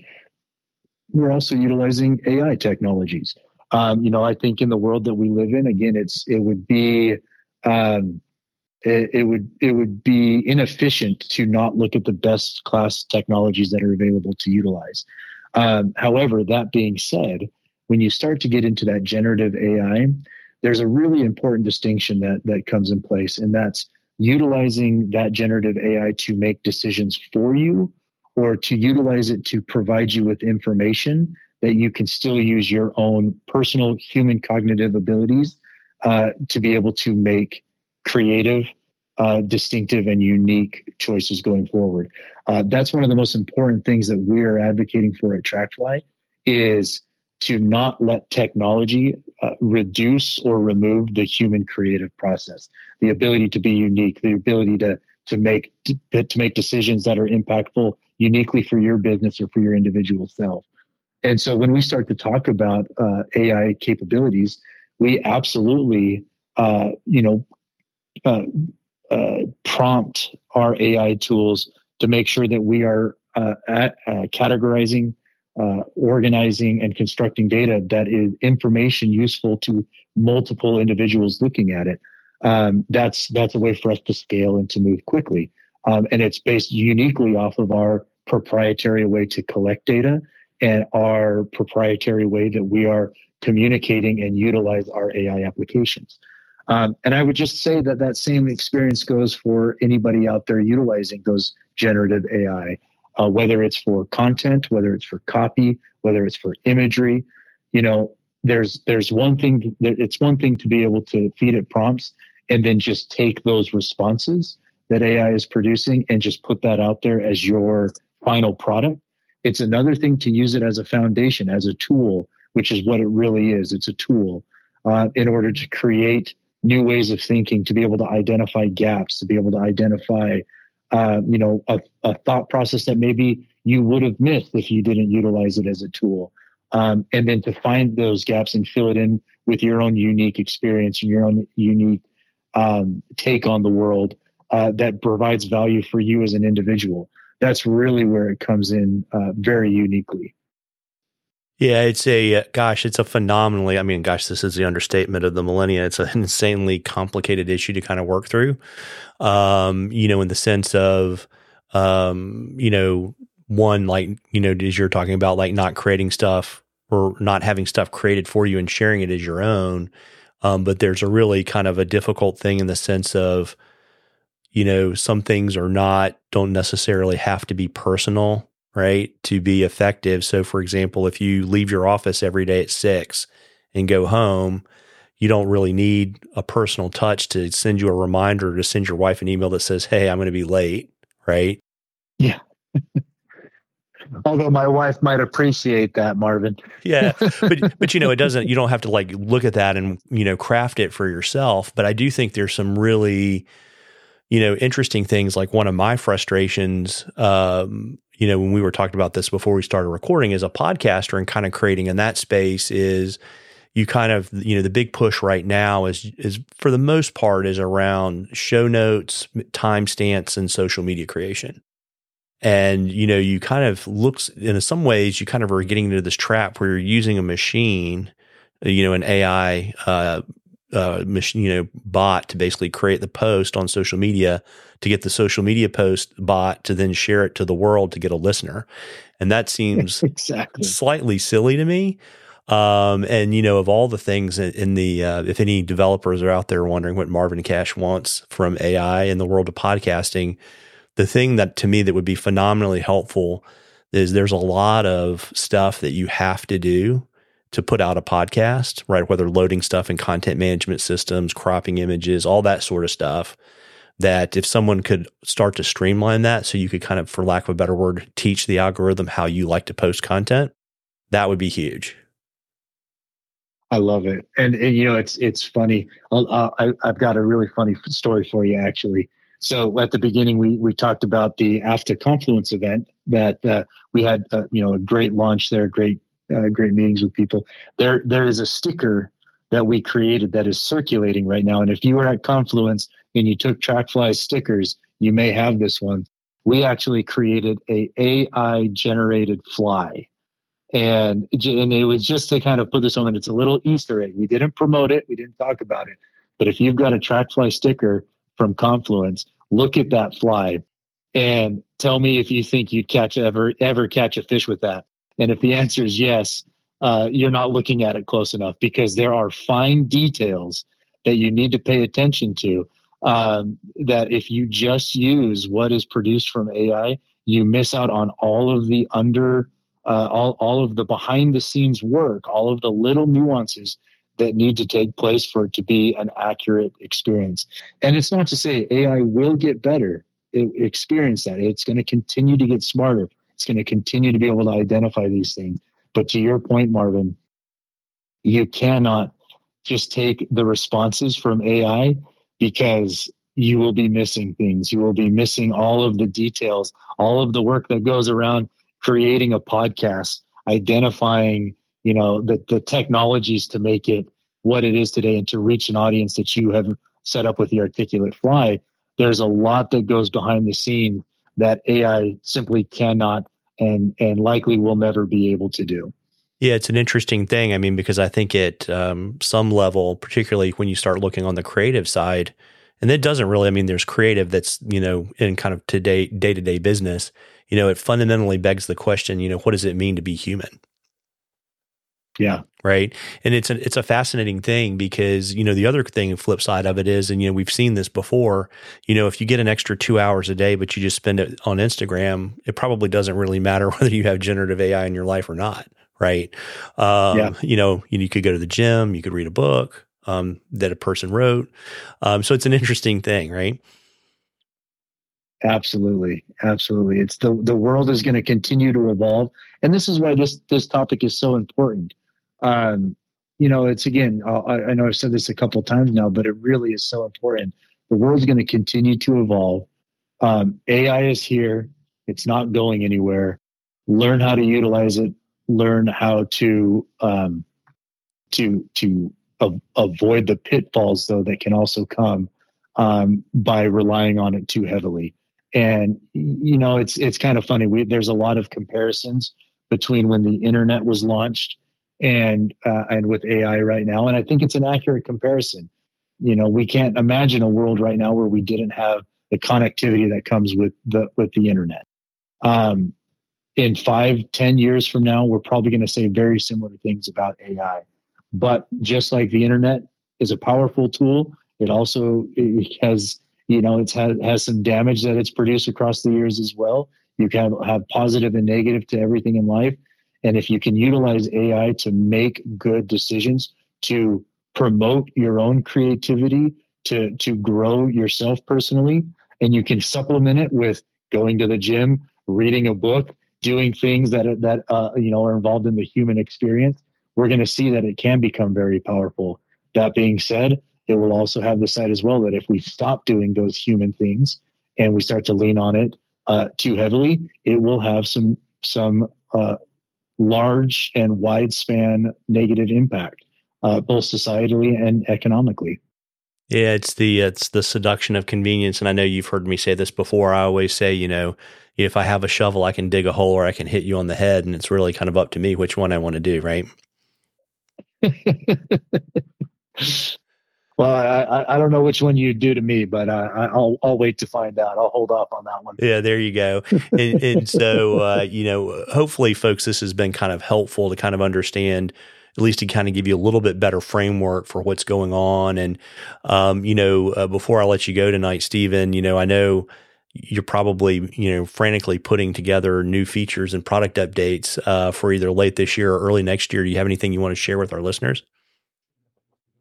We're also utilizing AI technologies. Um, you know, I think in the world that we live in, again, it's it would be um, it, it, would it would be inefficient to not look at the best class technologies that are available to utilize. Um, however, that being said, when you start to get into that generative AI, there's a really important distinction that that comes in place, and that's utilizing that generative AI to make decisions for you or to utilize it to provide you with information that you can still use your own personal human cognitive abilities uh, to be able to make creative, uh, distinctive, and unique choices going forward. Uh, that's one of the most important things that we are advocating for at TrackFly is to not let technology uh, reduce or remove the human creative process, the ability to be unique, the ability to to make to, to make decisions that are impactful uniquely for your business or for your individual self. And so when we start to talk about uh, AI capabilities, we absolutely, uh, you know, uh, uh prompt our AI tools to make sure that we are uh, at, uh, organizing, and constructing data that is information useful to multiple individuals looking at it. Um, that's that's a way for us to scale and to move quickly. Um, and it's based uniquely off of our proprietary way to collect data and our proprietary way that we are communicating and utilize our AI applications. Um, and I would just say that that same experience goes for anybody out there utilizing those generative AI, uh, whether it's for content, whether it's for copy, whether it's for imagery. You know, there's there's one thing. It's one thing to be able to feed it prompts and then just take those responses that AI is producing and just put that out there as your final product. It's another thing to use it as a foundation, as a tool, which is what it really is. It's a tool uh, in order to create new ways of thinking, to be able to identify gaps, to be able to identify, uh, you know, a, a, thought process that maybe you would have missed if you didn't utilize it as a tool. Um, and then to find those gaps and fill it in with your own unique experience and your own unique um, take on the world uh, that provides value for you as an individual that's really where it comes in uh, very uniquely. Yeah, it's a uh, gosh, it's a phenomenally. I mean, gosh, this is the understatement of the millennia. It's an insanely complicated issue to kind of work through. Um, you know, in the sense of, um, you know, one like you know, as you're talking about, like not creating stuff or not having stuff created for you and sharing it as your own. Um, but there's a really kind of a difficult thing in the sense of you know, some things are not, don't necessarily have to be personal, right? To be effective. So, for example, if you leave your office every day at six and go home, you don't really need a personal touch to send you a reminder to send your wife an email that says, Hey, I'm going to be late, right? Yeah. Although my wife might appreciate that, Marvin. yeah, but but you know, it doesn't. You don't have to like look at that and you know craft it for yourself. But I do think there's some really you know, interesting things like one of my frustrations, um, you know, when we were talking about this before we started recording as a podcaster and kind of creating in that space is you kind of, you know, the big push right now is, is for the most part is around show notes, timestamps and social media creation. And, you know, you kind of looks in some ways, you kind of are getting into this trap where you're using a machine, you know, an AI, uh, uh, machine, you know, bot to basically create the post on social media to get the social media post bot to then share it to the world to get a listener. And that seems exactly slightly silly to me. Um, and you know, of all the things in, in the, uh, if any developers are out there wondering what Marvin Cash wants from AI in the world of podcasting, the thing that to me that would be phenomenally helpful is there's a lot of stuff that you have to do to put out a podcast, right? Whether loading stuff in content management systems, cropping images, all that sort of stuff. That if someone could start to streamline that so you could kind of, for lack of a better word, teach the algorithm how you like to post content, that would be huge. I love it, and, and you know it's it's funny. I, I've got a really funny story for you, actually. So at the beginning, we we talked about the after Confluence event that uh, we had, uh, you know, a great launch there, great uh, great meetings with people. There, there is a sticker that we created that is circulating right now. And if you were at Confluence and you took TrackFly stickers, you may have this one. We actually created a AI generated fly. And, and it was just to kind of put this on, and it's a little Easter egg. We didn't promote it, we didn't talk about it. But if you've got a TrackFly sticker from Confluence, look at that fly and tell me if you think you'd catch ever ever catch a fish with that. And if the answer is yes, uh, you're not looking at it close enough because there are fine details that you need to pay attention to. Um, that if you just use what is produced from AI, you miss out on all of the under, uh, all, all of the behind the scenes work, all of the little nuances that need to take place for it to be an accurate experience. And it's not to say AI will get better. It, experience that. It's going to continue to get smarter. It's going to continue to be able to identify these things. But to your point, Marvin, you cannot just take the responses from AI because you will be missing things. You will be missing all of the details, all of the work that goes around creating a podcast, identifying, you know, the, the technologies to make it what it is today and to reach an audience that you have set up with the articulate fly. There's a lot that goes behind the scene that AI simply cannot and and likely will never be able to do. Yeah, it's an interesting thing. I mean, because I think at um, some level, particularly when you start looking on the creative side, and it doesn't really. I mean, there's creative that's you know in kind of today day to day business. You know, it fundamentally begs the question. You know, what does it mean to be human? Yeah. Right. And it's a, it's a fascinating thing because, you know, the other thing, flip side of it is, and, you know, we've seen this before, you know, if you get an extra two hours a day, but you just spend it on Instagram, it probably doesn't really matter whether you have generative AI in your life or not. Right. Um, yeah. You know, you, you could go to the gym, you could read a book um, that a person wrote. Um, so it's an interesting thing. Right. Absolutely, absolutely. It's the the world is going to continue to evolve, and this is why this this topic is so important um, you know, it's again, I, I know I've said this a couple times now, but it really is so important. The world's going to continue to evolve. Um, AI is here; it's not going anywhere. Learn how to utilize it. Learn how to um, to to avoid the pitfalls, though, that can also come um, by relying on it too heavily. And you know, it's it's kind of funny. We, there's a lot of comparisons between when the internet was launched and uh, and with AI right now. And I think it's an accurate comparison. You know, we can't imagine a world right now where we didn't have the connectivity that comes with the with the internet. Um, in five, ten years from now, we're probably going to say very similar things about AI. But just like the internet is a powerful tool, it also it has you know it's has, has some damage that it's produced across the years as well. You can have positive and negative to everything in life. And if you can utilize AI to make good decisions, to promote your own creativity, to, to grow yourself personally, and you can supplement it with going to the gym, reading a book, doing things that that uh, you know are involved in the human experience, we're going to see that it can become very powerful. That being said, it will also have the side as well that if we stop doing those human things and we start to lean on it uh, too heavily, it will have some some uh, large and wide span negative impact, uh, both societally and economically. Yeah, it's the it's the seduction of convenience, and I know you've heard me say this before. I always say, you know, if I have a shovel, I can dig a hole or I can hit you on the head, and it's really kind of up to me which one I want to do, right? Well, I, I don't know which one you do to me, but I, will I'll wait to find out. I'll hold off on that one. Yeah, there you go. and, and so, uh, you know, hopefully, folks, this has been kind of helpful to kind of understand at least to kind of give you a little bit better framework for what's going on. And, um, you know, uh, before I let you go tonight, Stephen, you know, I know you're probably, you know, frantically putting together new features and product updates uh, for either late this year or early next year. Do you have anything you want to share with our listeners?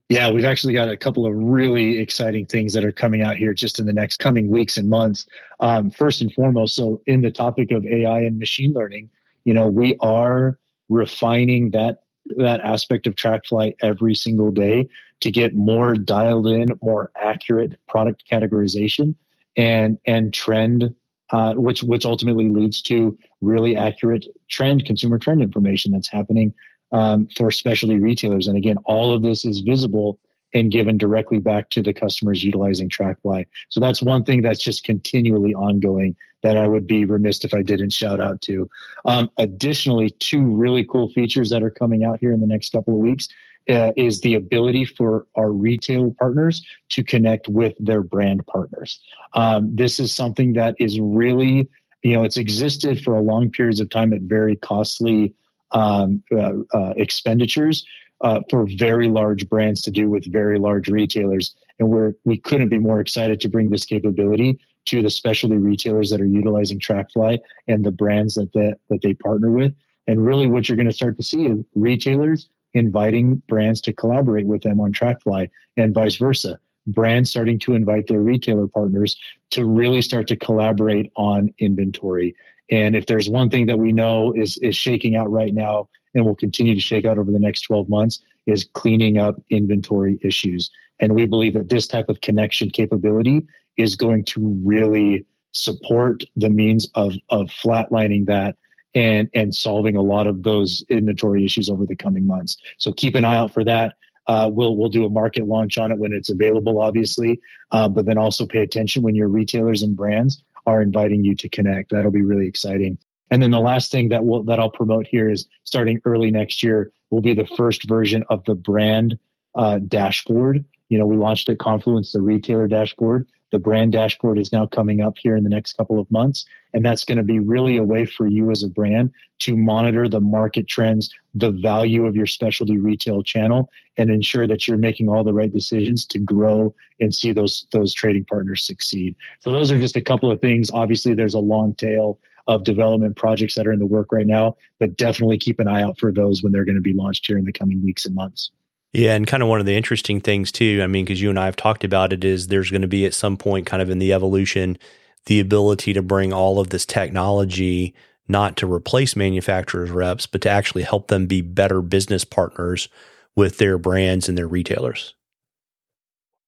Yeah, we've actually got a couple of really exciting things that are coming out here just in the next coming weeks and months. Um, first and foremost, so in the topic of AI and machine learning, you know, we are refining that that aspect of TrackFly every single day to get more dialed in, more accurate product categorization and and trend, uh, which which ultimately leads to really accurate trend consumer trend information that's happening um, for specialty retailers. And again, all of this is visible and given directly back to the customers utilizing TrackFly. So that's one thing that's just continually ongoing that I would be remiss if I didn't shout out to. Um, additionally, two really cool features that are coming out here in the next couple of weeks uh, is the ability for our retail partners to connect with their brand partners. Um, this is something that is really, you know, it's existed for a long periods of time at very costly um, uh, uh, expenditures uh, for very large brands to do with very large retailers. And we're, we couldn't be more excited to bring this capability to the specialty retailers that are utilizing TrackFly and the brands that, they, that they partner with. And really, what you're going to start to see is retailers inviting brands to collaborate with them on TrackFly and vice versa. Brands starting to invite their retailer partners to really start to collaborate on inventory and if there's one thing that we know is is shaking out right now and will continue to shake out over the next 12 months is cleaning up inventory issues. And we believe that this type of connection capability is going to really support the means of of flatlining that and and solving a lot of those inventory issues over the coming months. So keep an eye out for that. Uh, we'll we'll do a market launch on it when it's available, obviously, uh, but then also pay attention when your retailers and brands are inviting you to connect. That'll be really exciting. And then the last thing that will that I'll promote here is starting early next year will be the first version of the brand uh, dashboard. You know, we launched at Confluence the retailer dashboard. The brand dashboard is now coming up here in the next couple of months. And that's going to be really a way for you as a brand to monitor the market trends, the value of your specialty retail channel, and ensure that you're making all the right decisions to grow and see those, those trading partners succeed. So those are just a couple of things. Obviously, there's a long tail of development projects that are in the work right now, but definitely keep an eye out for those when they're going to be launched here in the coming weeks and months. Yeah, and kind of one of the interesting things too, I mean, because you and I have talked about it, is there's going to be at some point, kind of in the evolution, the ability to bring all of this technology not to replace manufacturers' reps, but to actually help them be better business partners with their brands and their retailers.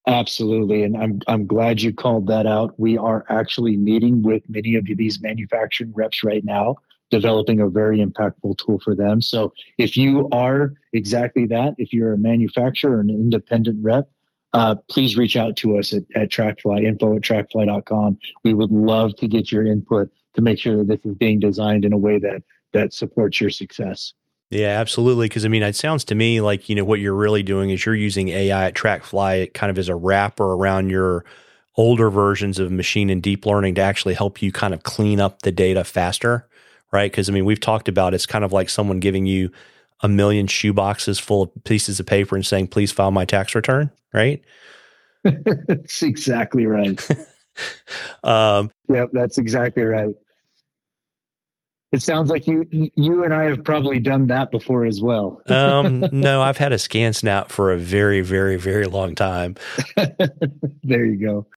Absolutely, and I'm I'm glad you called that out. We are actually meeting with many of these manufacturing reps right now developing a very impactful tool for them. So if you are exactly that, if you're a manufacturer an independent rep, uh, please reach out to us at, at TrackFly, info at trackfly.com. We would love to get your input to make sure that this is being designed in a way that that supports your success. Yeah, absolutely. Because I mean, it sounds to me like you know what you're really doing is you're using AI at TrackFly kind of as a wrapper around your older versions of machine and deep learning to actually help you kind of clean up the data faster right? Because I mean, we've talked about it's kind of like someone giving you a million shoe boxes full of pieces of paper and saying, "Please file my tax return," right? that's exactly right. um, yep, that's exactly right. It sounds like you you and I have probably done that before as well. um, no, I've had a ScanSnap for a very, very, very long time. there you go.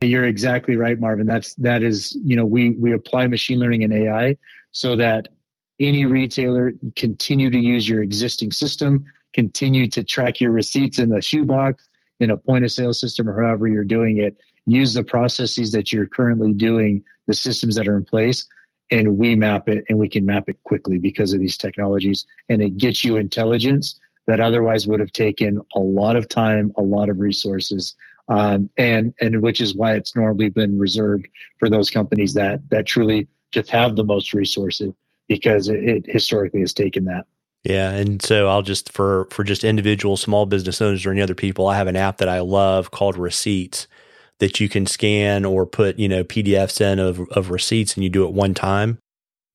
You're exactly right, Marvin. That's that is, you know, we we apply machine learning and AI so that any retailer continue to use your existing system, continue to track your receipts in the shoebox, in a point of sale system, or however you're doing it. Use the processes that you're currently doing, the systems that are in place, and we map it and we can map it quickly because of these technologies. And it gets you intelligence that otherwise would have taken a lot of time, a lot of resources, um, and and which is why it's normally been reserved for those companies that that truly just have the most resources because it, it historically has taken that. Yeah, and so I'll just for for just individual small business owners or any other people, I have an app that I love called Receipts that you can scan or put you know PDFs in of of receipts, and you do it one time,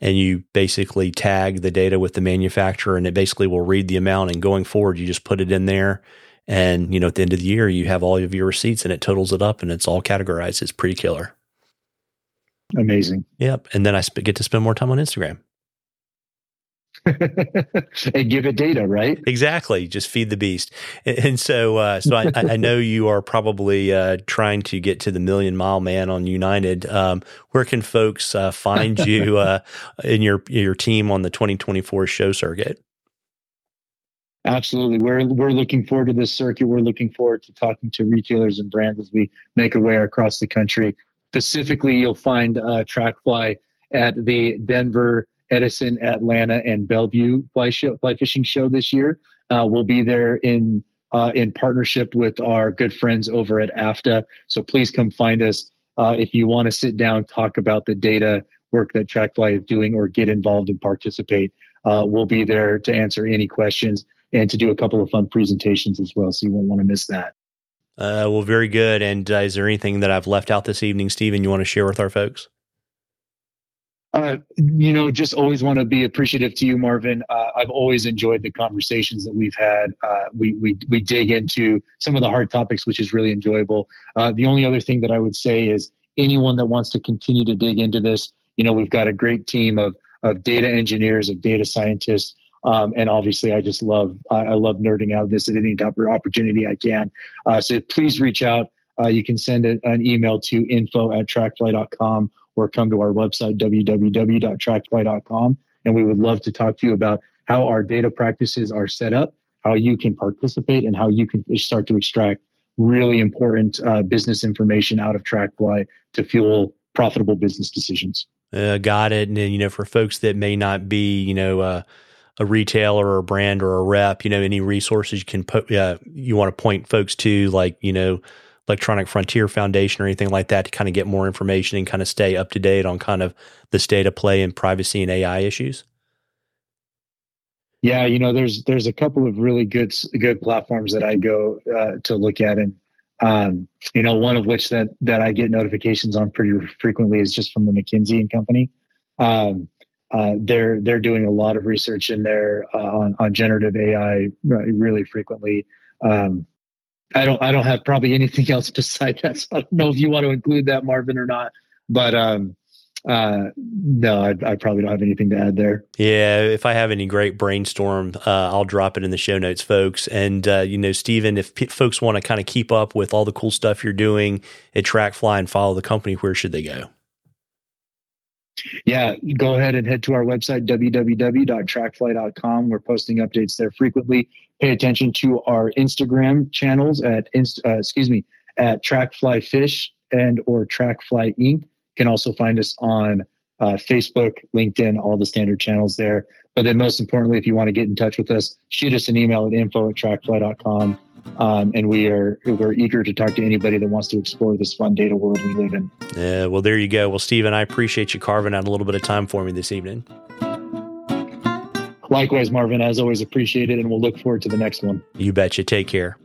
and you basically tag the data with the manufacturer, and it basically will read the amount. And going forward, you just put it in there, and, you know, at the end of the year, you have all of your receipts and it totals it up and it's all categorized. It's pretty killer. Amazing. Yep. And then I sp- get to spend more time on Instagram. and give it data, right? Exactly. Just feed the beast. And, and so, uh, so I, I, know you are probably uh, trying to get to the million mile man on United. Um, where can folks uh, find you uh, in your your team on the 2024 show circuit? Absolutely. We're we're looking forward to this circuit. We're looking forward to talking to retailers and brands as we make our way across the country. Specifically, you'll find uh, TrackFly at the Denver, Edison, Atlanta, and Bellevue fly, show, fly fishing show this year. Uh, we'll be there in uh, in partnership with our good friends over at AFTA. So please come find us uh, if you want to sit down, talk about the data work that TrackFly is doing, or get involved and participate. Uh, we'll be there to answer any questions and to do a couple of fun presentations as well. So you won't want to miss that. Uh, well, very good. And uh, is there anything that I've left out this evening, Stephen, you want to share with our folks? Uh, you know, just always want to be appreciative to you, Marvin. Uh, I've always enjoyed the conversations that we've had. Uh, we, we, we dig into some of the hard topics, which is really enjoyable. Uh, the only other thing that I would say is anyone that wants to continue to dig into this, you know, we've got a great team of, of data engineers, of data scientists um, and obviously, I just love I, I love nerding out this at any opportunity I can. Uh, so please reach out. Uh, you can send a, an email to info at trackfly.com or come to our website www.trackfly.com, and we would love to talk to you about how our data practices are set up, how you can participate, and how you can start to extract really important uh, business information out of TrackFly to fuel profitable business decisions. Uh, got it. And then, you know, for folks that may not be, you know, uh, a retailer or a brand or a rep, you know, any resources you can put, uh, you want to point folks to, like, you know, Electronic Frontier Foundation or anything like that to kind of get more information and kind of stay up to date on kind of the state of play in privacy and AI issues? Yeah, you know, there's there's a couple of really good good platforms that I go uh, to look at, and um, you know, one of which that that I get notifications on pretty frequently is just from the McKinsey and Company. Um, uh, they're they're doing a lot of research in there uh, on on generative AI really frequently. Um, I don't I don't have probably anything else besides that. So I don't know if you want to include that, Marvin, or not. But um, uh, no, I, I, probably don't have anything to add there. Yeah, if I have any great brainstorm, uh, I'll drop it in the show notes, folks. And uh, you know, Stephen, if p- folks want to kind of keep up with all the cool stuff you're doing at TrackFly and follow the company, where should they go? Yeah, go ahead and head to our website www.trackfly.com. We're posting updates there frequently. Pay attention to our Instagram channels at inst- uh, excuse me at TrackFly Fish and or TrackFly Inc can also find us on uh, Facebook, LinkedIn, all the standard channels there. But then most importantly, if you want to get in touch with us, shoot us an email at info at trackfly.com. Um, and we are we're eager to talk to anybody that wants to explore this fun data world we live in. Yeah, well, there you go. Well, Stephen, I appreciate you carving out a little bit of time for me this evening. Likewise, Marvin, as always, appreciate it, and we'll look forward to the next one. You betcha. Take care.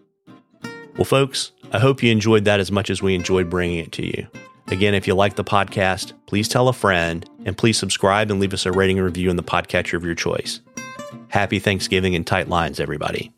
Well, folks, I hope you enjoyed that as much as we enjoyed bringing it to you. Again, if you like the podcast, please tell a friend and please subscribe and leave us a rating and review in the podcatcher of your choice. Happy Thanksgiving and tight lines, everybody.